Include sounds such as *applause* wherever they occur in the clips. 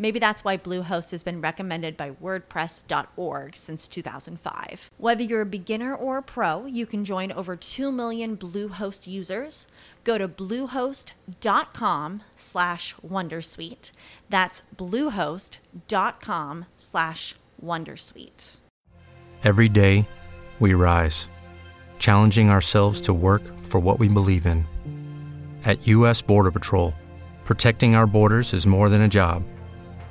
Maybe that's why Bluehost has been recommended by WordPress.org since 2005. Whether you're a beginner or a pro, you can join over 2 million Bluehost users. Go to bluehost.com slash Wondersuite. That's bluehost.com slash Wondersuite. Every day, we rise, challenging ourselves to work for what we believe in. At U.S. Border Patrol, protecting our borders is more than a job,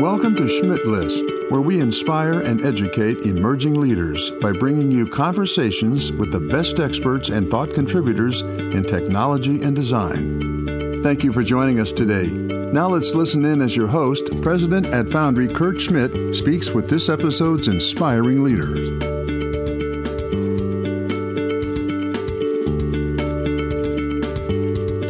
Welcome to Schmidt List, where we inspire and educate emerging leaders by bringing you conversations with the best experts and thought contributors in technology and design. Thank you for joining us today. Now let's listen in as your host, President at Foundry Kurt Schmidt, speaks with this episode's inspiring leaders.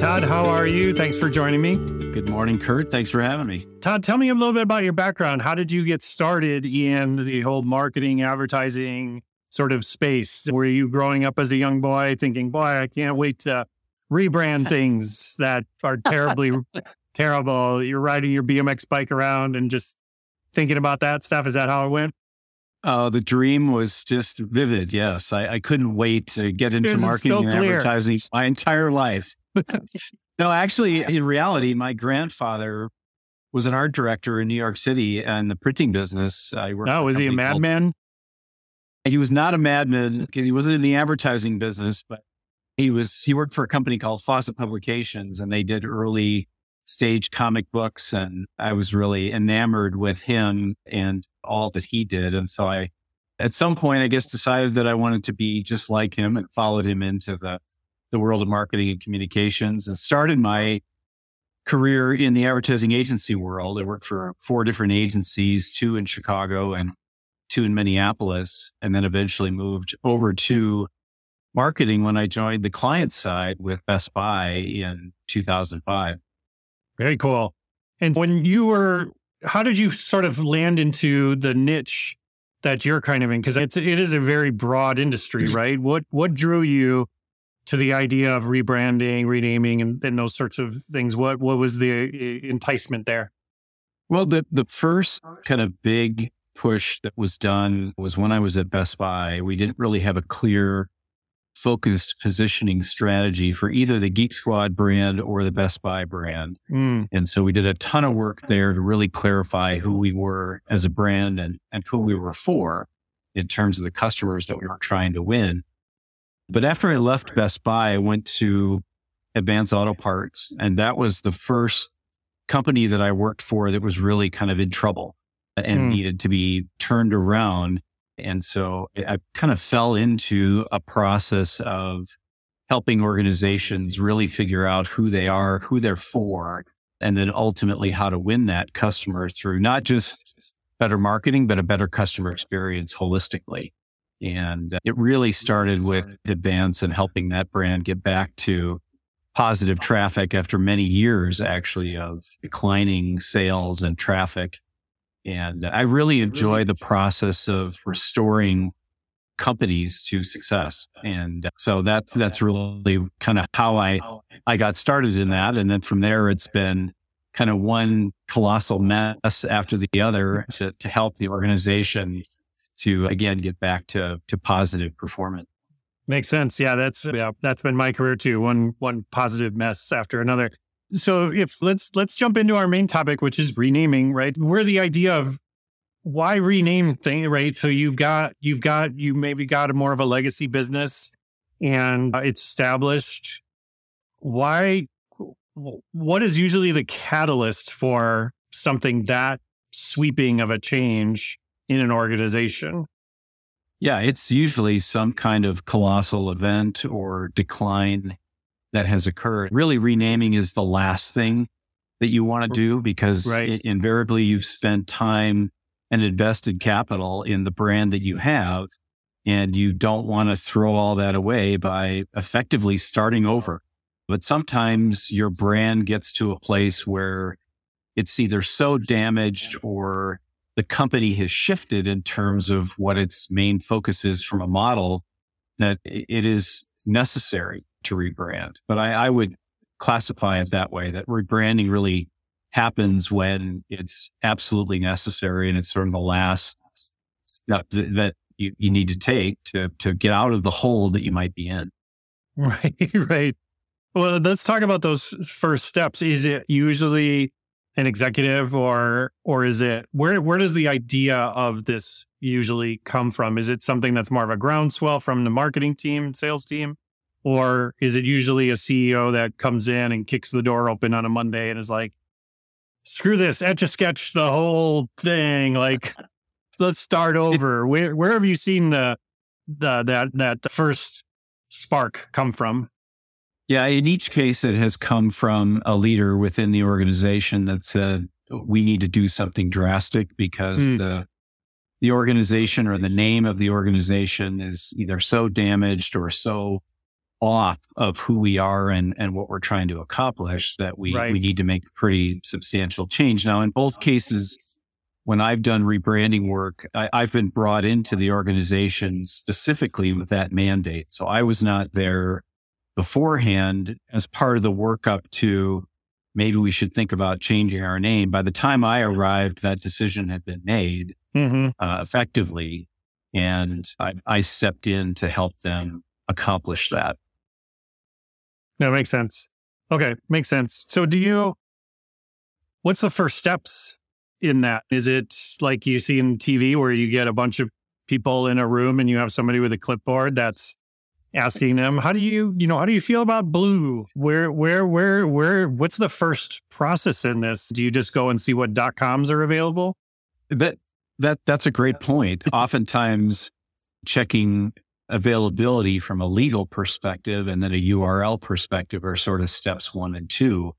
Todd, how are you? Thanks for joining me. Good morning, Kurt. Thanks for having me. Todd, tell me a little bit about your background. How did you get started in the whole marketing, advertising sort of space? Were you growing up as a young boy thinking, boy, I can't wait to rebrand *laughs* things that are terribly *laughs* terrible? You're riding your BMX bike around and just thinking about that stuff. Is that how it went? Oh, the dream was just vivid. Yes. I, I couldn't wait to get into marketing so and advertising my entire life. *laughs* no, actually, in reality, my grandfather was an art director in New York City and the printing business. I worked Oh, was he a madman? He was not a madman because he wasn't in the advertising business, but he was, he worked for a company called Fawcett Publications and they did early stage comic books. And I was really enamored with him and all that he did. And so I, at some point, I guess decided that I wanted to be just like him and followed him into the, the world of marketing and communications and started my career in the advertising agency world. I worked for four different agencies, two in Chicago and two in Minneapolis, and then eventually moved over to marketing when I joined the client side with Best Buy in 2005. Very cool. And when you were, how did you sort of land into the niche that you're kind of in? Because it's it is a very broad industry, *laughs* right? What what drew you to the idea of rebranding, renaming, and, and those sorts of things? What what was the uh, enticement there? Well, the, the first kind of big push that was done was when I was at Best Buy. We didn't really have a clear, focused positioning strategy for either the Geek Squad brand or the Best Buy brand. Mm, And so we did a ton of work there to really clarify who we were as a brand and, and who we were for in terms of the customers that we were trying to win. But after I left Best Buy, I went to Advance Auto Parts, and that was the first company that I worked for that was really kind of in trouble and Hmm. needed to be turned around. And so I kind of fell into a process of helping organizations really figure out who they are, who they're for, and then ultimately how to win that customer through not just better marketing, but a better customer experience holistically. And uh, it really started with the Advance and helping that brand get back to positive traffic after many years actually of declining sales and traffic. And I really enjoy the process of restoring companies to success. And so that, that's really kind of how I, I got started in that. And then from there, it's been kind of one colossal mess after the other to, to help the organization to again get back to, to positive performance. Makes sense. Yeah, that's yeah, that's been my career too. One one positive mess after another. So if let's let's jump into our main topic, which is renaming, right? Where the idea of why rename thing, right? So you've got you've got you maybe got a more of a legacy business and it's established. Why what is usually the catalyst for something that sweeping of a change in an organization? Yeah, it's usually some kind of colossal event or decline that has occurred. Really, renaming is the last thing that you want to do because right. it, invariably you've spent time and invested capital in the brand that you have. And you don't want to throw all that away by effectively starting over. But sometimes your brand gets to a place where it's either so damaged or the company has shifted in terms of what its main focus is from a model that it is necessary to rebrand. But I, I would classify it that way that rebranding really happens when it's absolutely necessary and it's sort of the last step that you, you need to take to, to get out of the hole that you might be in. *laughs* Right, right. Well, let's talk about those first steps. Is it usually an executive or or is it where where does the idea of this usually come from? Is it something that's more of a groundswell from the marketing team, sales team? Or is it usually a CEO that comes in and kicks the door open on a Monday and is like, screw this, etch a sketch the whole thing. Like, let's start over. Where where have you seen the the that that first spark come from? Yeah, in each case, it has come from a leader within the organization that said, we need to do something drastic because mm. the the organization or the name of the organization is either so damaged or so off of who we are and, and what we're trying to accomplish that we, right. we need to make a pretty substantial change. Now, in both cases, when I've done rebranding work, I, I've been brought into the organization specifically with that mandate. So I was not there beforehand as part of the workup to maybe we should think about changing our name. By the time I arrived, that decision had been made mm-hmm. uh, effectively. And I, I stepped in to help them accomplish that. No, makes sense. Okay, makes sense. So, do you, what's the first steps in that? Is it like you see in TV where you get a bunch of people in a room and you have somebody with a clipboard that's asking them, how do you, you know, how do you feel about blue? Where, where, where, where, what's the first process in this? Do you just go and see what dot coms are available? That, that, that's a great point. *laughs* Oftentimes checking availability from a legal perspective and then a URL perspective are sort of steps one and two.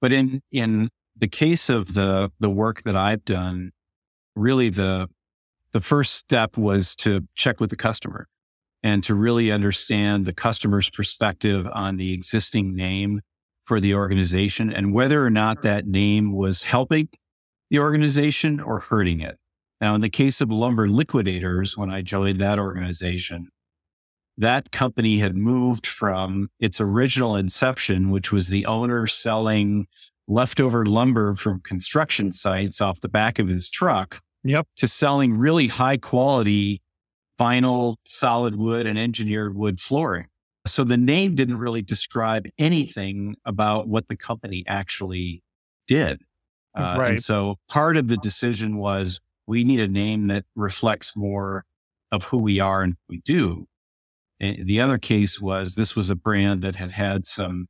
But in, in the case of the, the work that I've done, really the, the first step was to check with the customer and to really understand the customer's perspective on the existing name for the organization and whether or not that name was helping the organization or hurting it. Now, in the case of Lumber Liquidators, when I joined that organization, that company had moved from its original inception, which was the owner selling leftover lumber from construction sites off the back of his truck, yep. to selling really high quality vinyl, solid wood, and engineered wood flooring. So the name didn't really describe anything about what the company actually did. Uh, right. And so part of the decision was we need a name that reflects more of who we are and we do. And the other case was this was a brand that had had some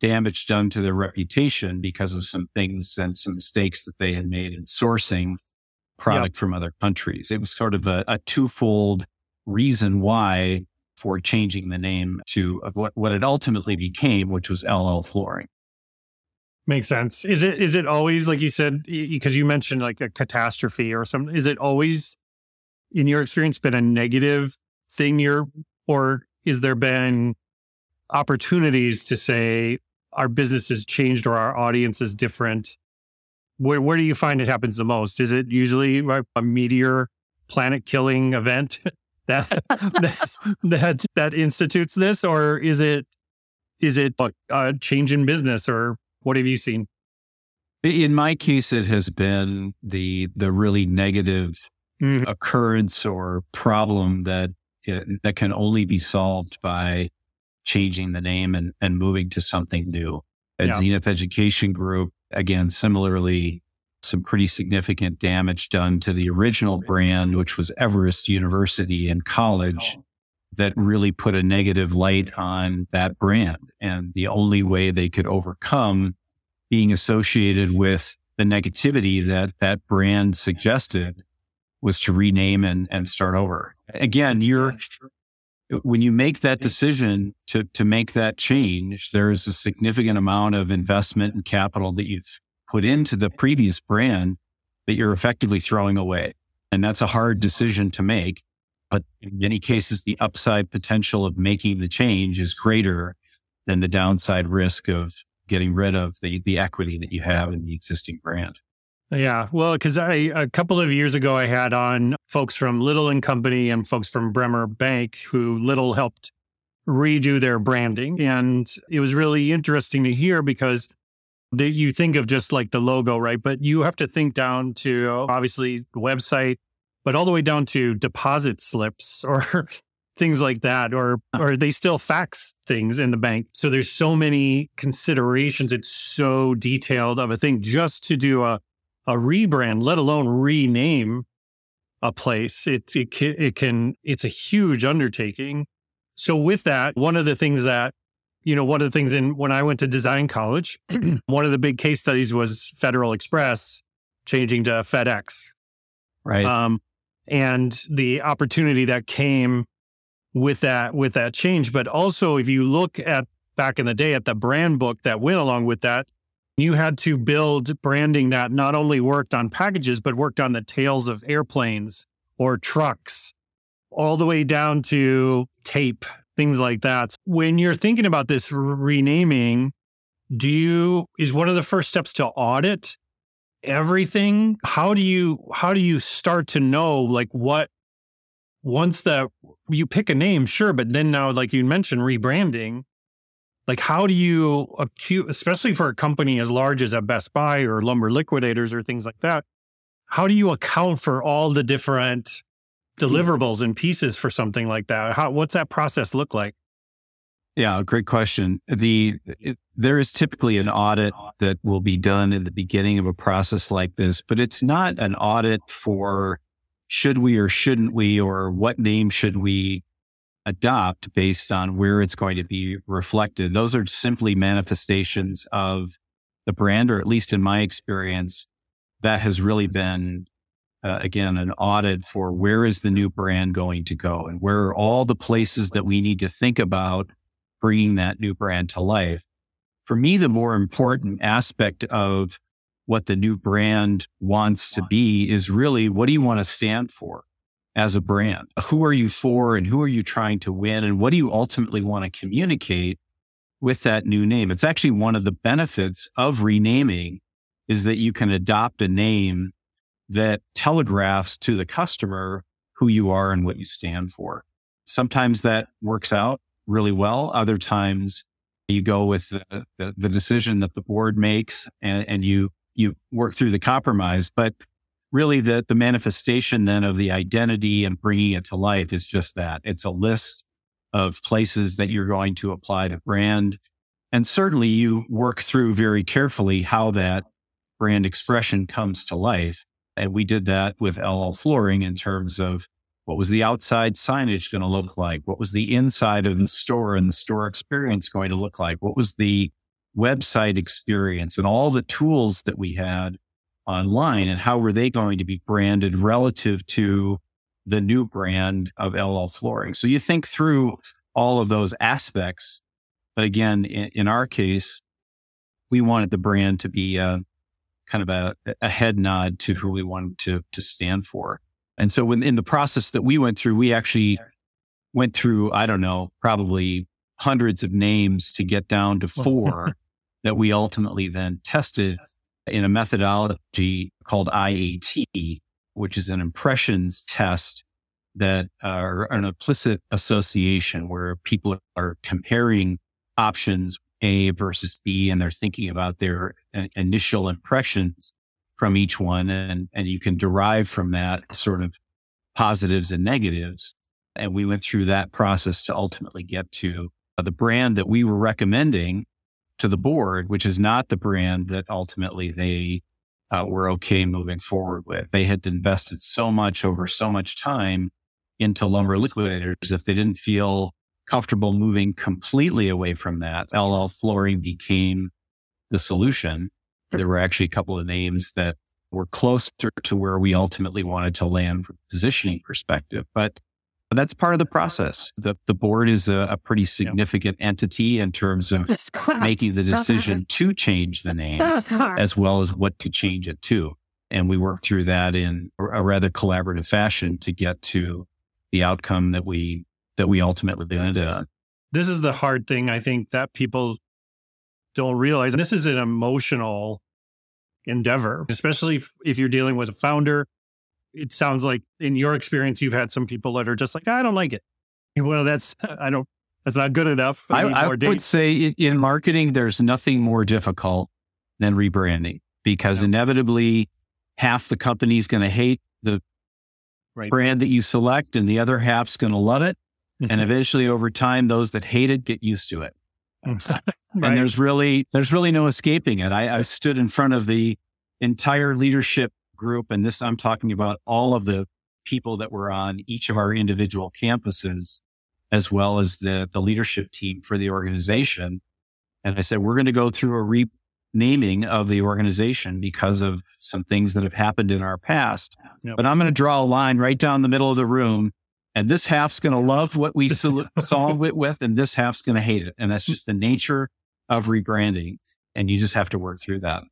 damage done to their reputation because of some things and some mistakes that they had made in sourcing product yep. from other countries. It was sort of a, a twofold reason why for changing the name to what, what it ultimately became, which was LL Flooring. Makes sense. Is it is it always like you said because you mentioned like a catastrophe or something? Is it always in your experience been a negative thing? You're or is there been opportunities to say our business has changed or our audience is different where, where do you find it happens the most? Is it usually a meteor planet killing event *laughs* that, that, that, that institutes this, or is it, is it a change in business or what have you seen? In my case, it has been the, the really negative mm-hmm. occurrence or problem that it, that can only be solved by changing the name and, and moving to something new. At Yeah. Zenith Education Group, again, similarly, some pretty significant damage done to the original brand, which was Everest University and College, oh. that really put a negative light on that brand. And the only way they could overcome being associated with the negativity that that brand suggested was to rename and, and start over. Again, you're, when you make that decision to, to make that change, there is a significant amount of investment and capital that you've put into the previous brand that you're effectively throwing away. And that's a hard decision to make. But in many cases, the upside potential of making the change is greater than the downside risk of getting rid of the, the equity that you have in the existing brand. Yeah, well, because I a couple of years ago I had on folks from Little and Company and folks from Bremer Bank who Little helped redo their branding, and it was really interesting to hear because that you think of just like the logo, right? But you have to think down to obviously the website, but all the way down to deposit slips *laughs* or things like that, or or they still fax things in the bank. So there's so many considerations. It's so detailed of a thing just to do a a rebrand, let alone rename a place. It it can, it can it's a huge undertaking. So with that, one of the things that you know, one of the things in when I went to design college, *clears throat* one of the big case studies was Federal Express changing to FedEx. Right. Um, and the opportunity that came with that with that change. But also if you look at back in the day at the brand book that went along with that, you had to build branding that not only worked on packages, but worked on the tails of airplanes or trucks, all the way down to tape, things like that. When you're thinking about this renaming, do you is one of the first steps to audit everything? How do you how do you start to know like what once the you pick a name, sure, but then now like you mentioned rebranding, like how do you acute especially for a company as large as a Best Buy or Lumber Liquidators or things like that, how do you account for all the different deliverables and pieces for something like that? How what's that process look like? Yeah, great question. The it, there is typically an audit that will be done in the beginning of a process like this, but it's not an audit for should we or shouldn't we or what name should we adopt based on where it's going to be reflected. Those are simply manifestations of the brand, or at least in my experience, that has really been uh, again an audit for where is the new brand going to go and where are all the places that we need to think about bringing that new brand to life. For me, the more important aspect of what the new brand wants to be is really what do you want to stand for as a brand? Who are you for and who are you trying to win? And what do you ultimately want to communicate with that new name? It's actually one of the benefits of renaming is that you can adopt a name that telegraphs to the customer who you are and what you stand for. Sometimes that works out really well. Other times you go with the, the, the decision that the board makes and, and you, you work through the compromise. But really the, the manifestation then of the identity and bringing it to life is just that. It's a list of places that you're going to apply the brand. And certainly you work through very carefully how that brand expression comes to life. And we did that with LL Flooring in terms of what was the outside signage going to look like? What was the inside of the store and the store experience going to look like? What was the website experience and all the tools that we had online and how were they going to be branded relative to the new brand of LL Flooring? So you think through all of those aspects. But again, in, in our case, we wanted the brand to be a, kind of a, a head nod to who we wanted to, to stand for. And so when in the process that we went through, we actually went through, I don't know, probably hundreds of names to get down to *laughs* four that we ultimately then tested in a methodology called IAT, which is an impressions test that are an implicit association where people are comparing options A versus B and they're thinking about their uh, initial impressions from each one and, and you can derive from that sort of positives and negatives. And we went through that process to ultimately get to the brand that we were recommending to the board, which is not the brand that ultimately they uh, were okay moving forward with. They had invested so much over so much time into lumber liquidators. If they didn't feel comfortable moving completely away from that, LL flooring became the solution. There were actually a couple of names that were closer to where we ultimately wanted to land from a positioning perspective. But that's part of the process. The, the board is a, a pretty significant entity in terms of *laughs* making the decision to change the name as well as what to change it to. And we worked through that in a rather collaborative fashion to get to the outcome that we that we ultimately landed on. This is the hard thing I think that people don't realize. And This is an emotional endeavor, especially if, if you're dealing with a founder. It sounds like in your experience, you've had some people that are just like, I don't like it. *laughs* Well, that's, *laughs* I don't, that's not good enough. I, I, I would say in marketing, there's nothing more difficult than rebranding because yeah. inevitably half the company is going to hate the right. brand that you select and the other half's going to love it. and mm-hmm. eventually over time, those that hate it get used to it. *laughs* right. And there's really, there's really no escaping it. I, I stood in front of the entire leadership group. And this, I'm talking about all of the people that were on each of our individual campuses, as well as the, the leadership team for the organization. And I said, we're going to go through a renaming of the organization because of some things that have happened in our past. Yep. But I'm going to draw a line right down the middle of the room and this half's going to love what we *laughs* solve it with, and this half's going to hate it. And that's just the nature of rebranding. And you just have to work through that.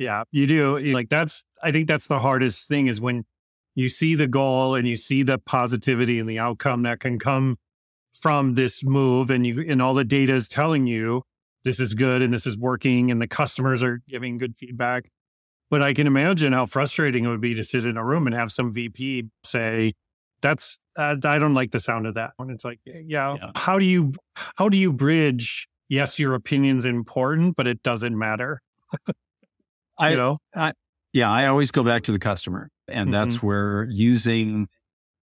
Yeah, you do. Like that's, I think that's the hardest thing is when you see the goal and you see the positivity and the outcome that can come from this move and you, and all the data is telling you this is good and this is working and the customers are giving good feedback. But I can imagine how frustrating it would be to sit in a room and have some VP say, that's uh, I don't like the sound of that. When it's like, yeah, yeah, how do you how do you bridge? Yes, your opinion's important, but it doesn't matter. *laughs* I you know, I, yeah, I always go back to the customer, and mm-hmm. that's where using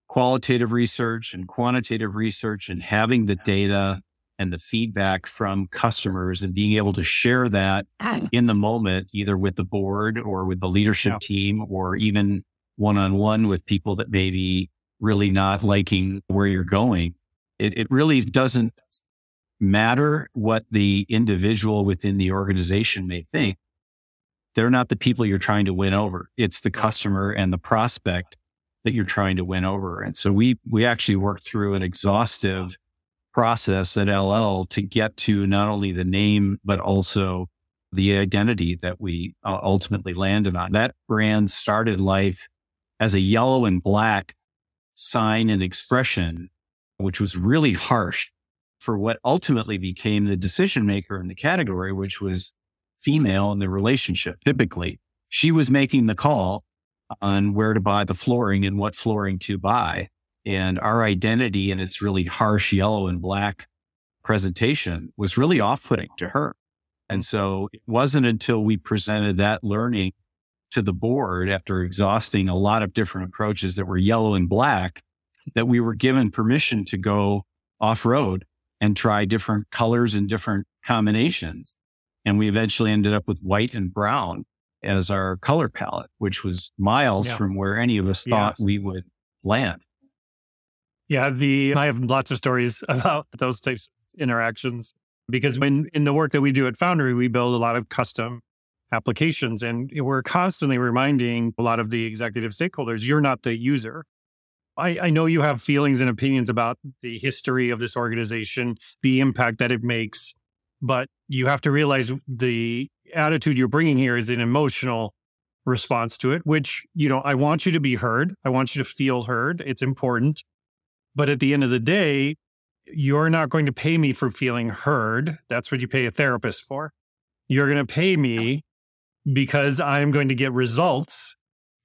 qualitative research and quantitative research and having the data and the feedback from customers and being able to share that ah. in the moment, either with the board or with the leadership yeah. team or even one on one with people that maybe really not liking where you're going, it, it really doesn't matter what the individual within the organization may think. They're not the people you're trying to win over. It's the customer and the prospect that you're trying to win over. And so we, we actually worked through an exhaustive process at LL to get to not only the name, but also the identity that we uh, ultimately landed on. That brand started life as a yellow and black sign and expression, which was really harsh for what ultimately became the decision maker in the category, which was female in the relationship. Typically, she was making the call on where to buy the flooring and what flooring to buy. And our identity and its really harsh yellow and black presentation was really off putting to her. And so it wasn't until we presented that learning to the board after exhausting a lot of different approaches that were yellow and black that we were given permission to go off road and try different colors and different combinations. And we eventually ended up with white and brown as our color palette, which was miles yeah. from where any of us thought yes. we would land. Yeah, the I have lots of stories *laughs* about those types of interactions because when in the work that we do at Foundry, we build a lot of custom applications. And we're constantly reminding a lot of the executive stakeholders, you're not the user. I, I know you have feelings and opinions about the history of this organization, the impact that it makes, but you have to realize the attitude you're bringing here is an emotional response to it, which, you know, I want you to be heard. I want you to feel heard. It's important. But at the end of the day, you're not going to pay me for feeling heard. That's what you pay a therapist for. You're going to pay me because I'm going to get results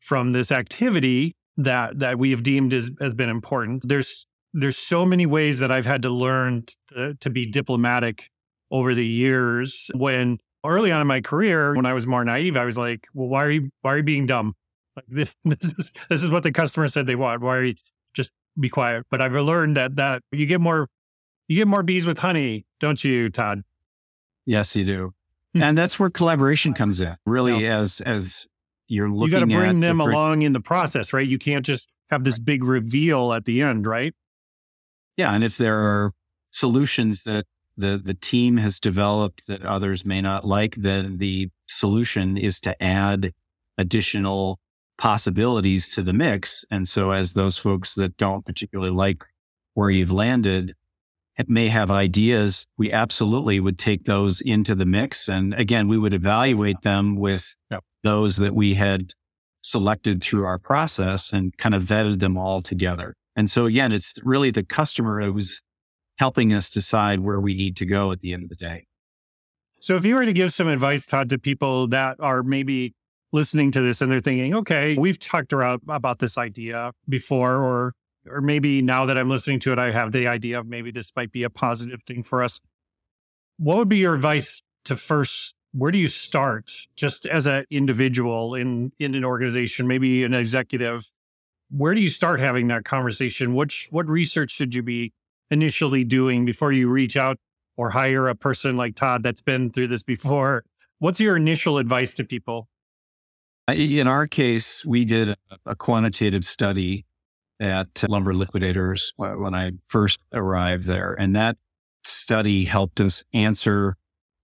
from this activity that that we have deemed as has been important. There's there's so many ways that I've had to learn to, to be diplomatic over the years. When early on in my career, when I was more naive, I was like, "Well, why are you why are you being dumb? Like *laughs* this, this is this is what the customer said they want. Why are you just be quiet. But I've learned that that you get more you get more bees with honey, don't you, Todd? Yes, you do. Hmm. and that's where collaboration comes in. Really, as as you're looking You got to bring them different- along in the process, right? You can't just have this big reveal at the end, right? Yeah, and if there are solutions that the the team has developed that others may not like, then the solution is to add additional possibilities to the mix. And so, as those folks that don't particularly like where you've landed may have ideas, we absolutely would take those into the mix. And again, we would evaluate them with Yep. those that we had selected through our process and kind of vetted them all together. And so again, it's really the customer who's helping us decide where we need to go at the end of the day. So if you were to give some advice, Todd, to people that are maybe listening to this and they're thinking, okay, we've talked around about this idea before, or or maybe now that I'm listening to it, I have the idea of maybe this might be a positive thing for us. What would be your advice to first? Where do you start, just as an individual in in an organization, maybe an executive? Where do you start having that conversation? Which what research should you be initially doing before you reach out or hire a person like Todd that's been through this before. What's your initial advice to people? In our case, we did a, quantitative study at Lumber Liquidators when I first arrived there. And that study helped us answer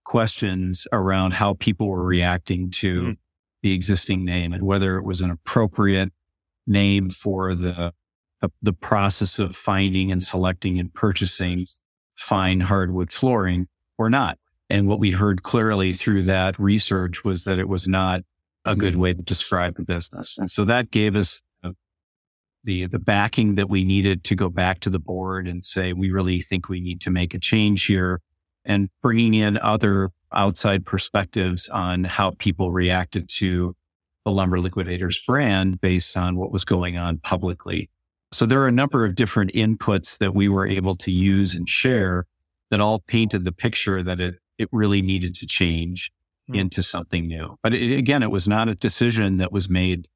questions around how people were reacting to Mhm. the existing name and whether it was an appropriate name for the, the, the process of finding and selecting and purchasing fine hardwood flooring or not. And what we heard clearly through that research was that it was not a good way to describe the business. And so that gave us uh, the, the backing that we needed to go back to the board and say, we really think we need to make a change here and bringing in other outside perspectives on how people reacted to the Lumber Liquidators brand based on what was going on publicly. So there are a number of different inputs that we were able to use and share that all painted the picture that it, it really needed to change Hmm. into something new. But it, again, it was not a decision that was made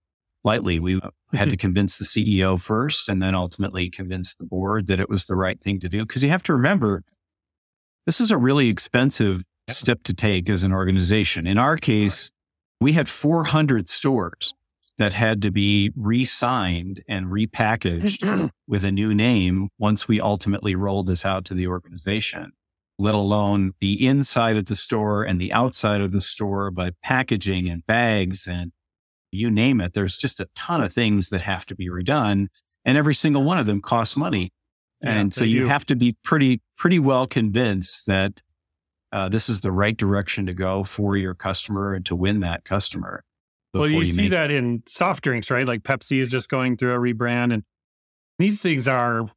lightly. We had to convince the CEO first and then ultimately convince the board that it was the right thing to do. Cause you have to remember, this is a really expensive step to take as an organization. In our case, we had 400 stores that had to be re-signed and repackaged *clears throat* with a new name once we ultimately rolled this out to the organization, let alone the inside of the store and the outside of the store, but packaging and bags and you name it. There's just a ton of things that have to be redone and every single one of them costs money. Yeah, and so you do. have to be pretty, pretty well convinced that uh, this is the right direction to go for your customer and to win that customer. Well, you, before see make- that in soft drinks, right? Like Pepsi is just going through a rebrand, and these things are.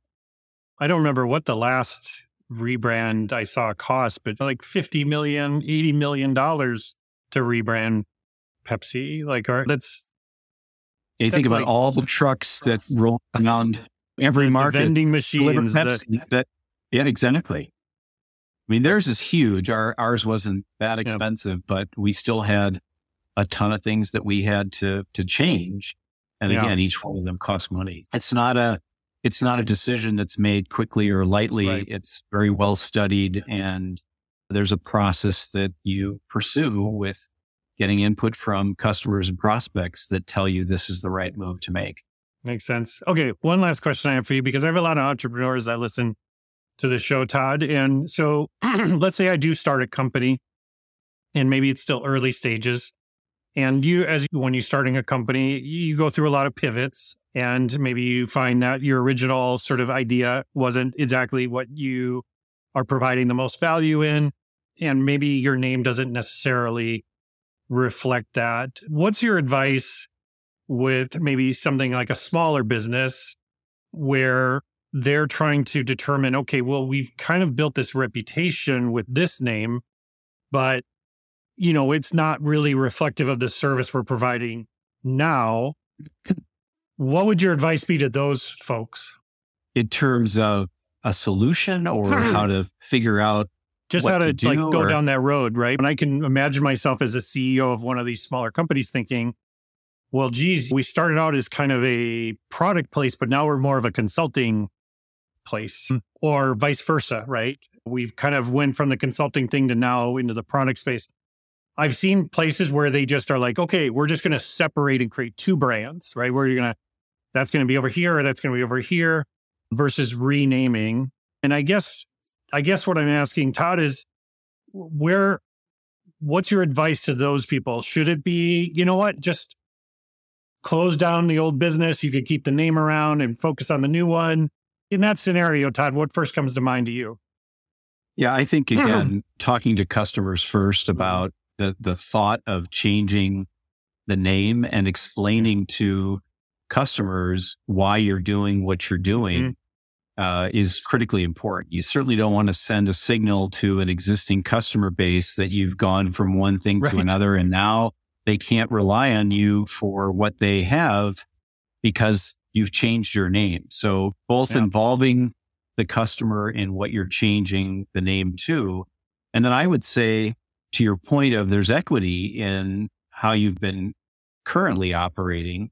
I don't remember what the last rebrand I saw cost, but like 50 million, 80 million dollars to rebrand Pepsi. Like, or that's You think about like- all the trucks that roll around every the market. vending deliver machines. the- Pepsi. that, yeah, exactly. I mean, theirs is huge. Our ours wasn't that expensive, but we still had a ton of things that we had to to change. And Yeah. again, each one of them costs money. It's not a it's not a decision that's made quickly or lightly. Right. It's very well studied and there's a process that you pursue with getting input from customers and prospects that tell you this is the right move to make. Makes sense. Okay, one last question I have for you because I have a lot of entrepreneurs that listen to the show, Todd. And so *clears throat* let's say I do start a company and maybe it's still early stages. And you, as when you're starting a company, you go through a lot of pivots and maybe you find that your original sort of idea wasn't exactly what you are providing the most value in. And maybe your name doesn't necessarily reflect that. What's your advice with maybe something like a smaller business where they're trying to determine, okay, well, we've kind of built this reputation with this name, but you know, it's not really reflective of the service we're providing now. What would your advice be to those folks? in terms of a solution or *clears throat* how to figure out Just how to, to like go or- down that road, right? And I can imagine myself as a CEO of one of these smaller companies thinking, well, geez, we started out as kind of a product place, but now we're more of a consulting place Hmm. or vice versa, right? We've kind of went from the consulting thing to now into the product space. I've seen places where they just are like, okay, we're just going to separate and create two brands, right? Where you're going to, that's going to be over here or that's going to be over here versus renaming. And I guess, I guess what I'm asking Todd is where, what's your advice to those people? Should it be, you know what, just close down the old business? You could keep the name around and focus on the new one. In that scenario, Todd, what first comes to mind to you? Yeah, I think hmm. again, talking to customers first about the the thought of changing the name and explaining to customers why you're doing what you're doing uh, is critically important. You certainly don't want to send a signal to an existing customer base that you've gone from one thing Right. to another, and now they can't rely on you for what they have because you've changed your name. So both Yeah. involving the customer in what you're changing the name to. And then I would say to your point of there's equity in how you've been currently operating.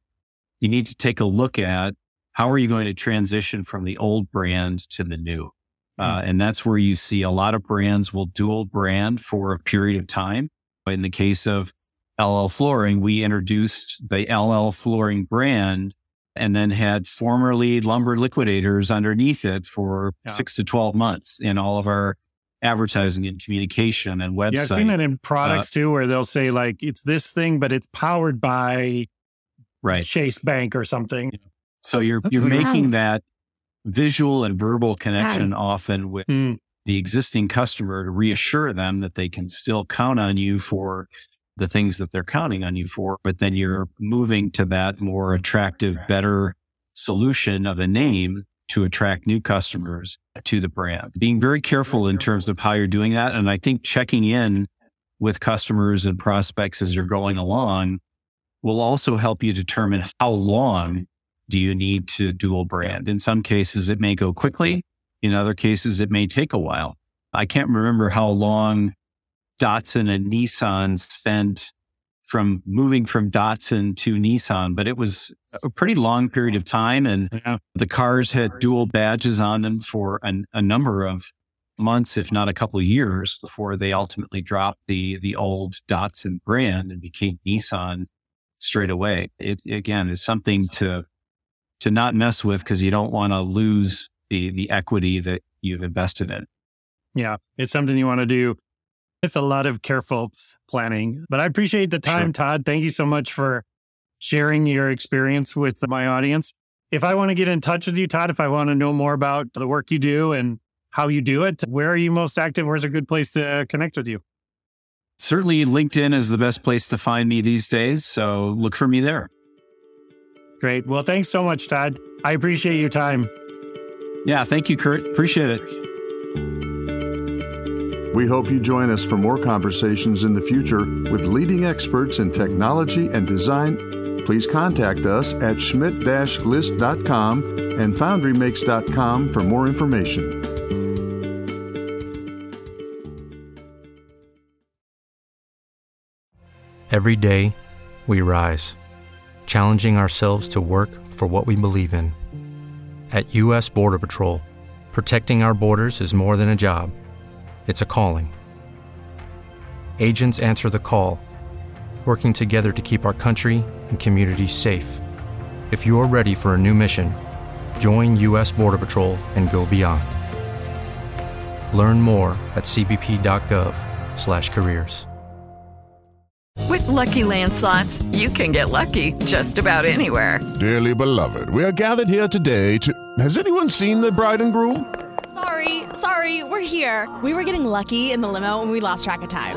You need to take a look at how are you going to transition from the old brand to the new? Uh, and that's where you see a lot of brands will dual brand for a period of time. But in the case of LL Flooring, we introduced the LL Flooring brand and then had formerly lumber liquidators underneath it for Yeah. six to 12 months in all of our advertising and communication and website. Yeah, I've seen that in products too, where they'll say like it's this thing, but it's powered by right. Chase Bank or something. So you're, you're making that visual and verbal connection often with Hmm. the existing customer to reassure them that they can still count on you for the things that they're counting on you for. But then you're moving to that more attractive, better solution of a name to attract new customers to the brand. Being very careful in terms of how you're doing that. And I think checking in with customers and prospects as you're going along will also help you determine how long do you need to dual brand. In some cases, it may go quickly. In other cases, it may take a while. I can't remember how long Datsun and Nissan spent from moving from Datsun to Nissan, but it was a pretty long period of time. And Yeah. the cars had dual badges on them for an, a number of months, if not a couple of years, before they ultimately dropped the the old Datsun brand and became Nissan straight away. It again is something to to not mess with because you don't want to lose the the equity that you've invested in. Yeah, it's something you want to do with a lot of careful planning. But I appreciate the time, Sure. Todd. Thank you so much for sharing your experience with my audience. If I want to get in touch with you, Todd, if I want to know more about the work you do and how you do it, where are you most active? Where's a good place to connect with you? Certainly, LinkedIn is the best place to find me these days. So look for me there. Great. Well, thanks so much, Todd. I appreciate your time. Yeah, thank you, Kurt. Appreciate it. We hope you join us for more conversations in the future with leading experts in technology and design. Please contact us at schmidt-list.com and foundrymakes.com for more information. Every day, we rise, challenging ourselves to work for what we believe in. At U.S. Border Patrol, protecting our borders is more than a job, it's a calling. Agents answer the call, working together to keep our country and communities safe. If you're ready for a new mission, join U.S. Border Patrol and go beyond. Learn more at cbp.gov/careers. With Lucky Land slots, you can get lucky just about anywhere. Dearly beloved, we are gathered here today to. Has anyone seen the bride and groom? Sorry, sorry, we're here. We were getting lucky in the limo and we lost track of time.